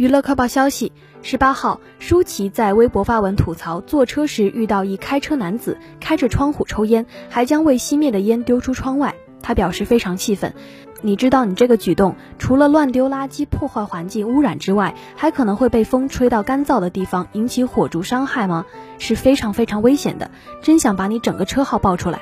娱乐快报消息，十八号舒淇在微博发文吐槽坐车时遇到一开车男子开着窗户抽烟，还将未熄灭的烟丢出窗外。他表示非常气愤，你知道你这个举动除了乱丢垃圾、破坏环境污染之外，还可能会被风吹到干燥的地方，引起火烛伤害吗？是非常非常危险的，真想把你整个车号爆出来。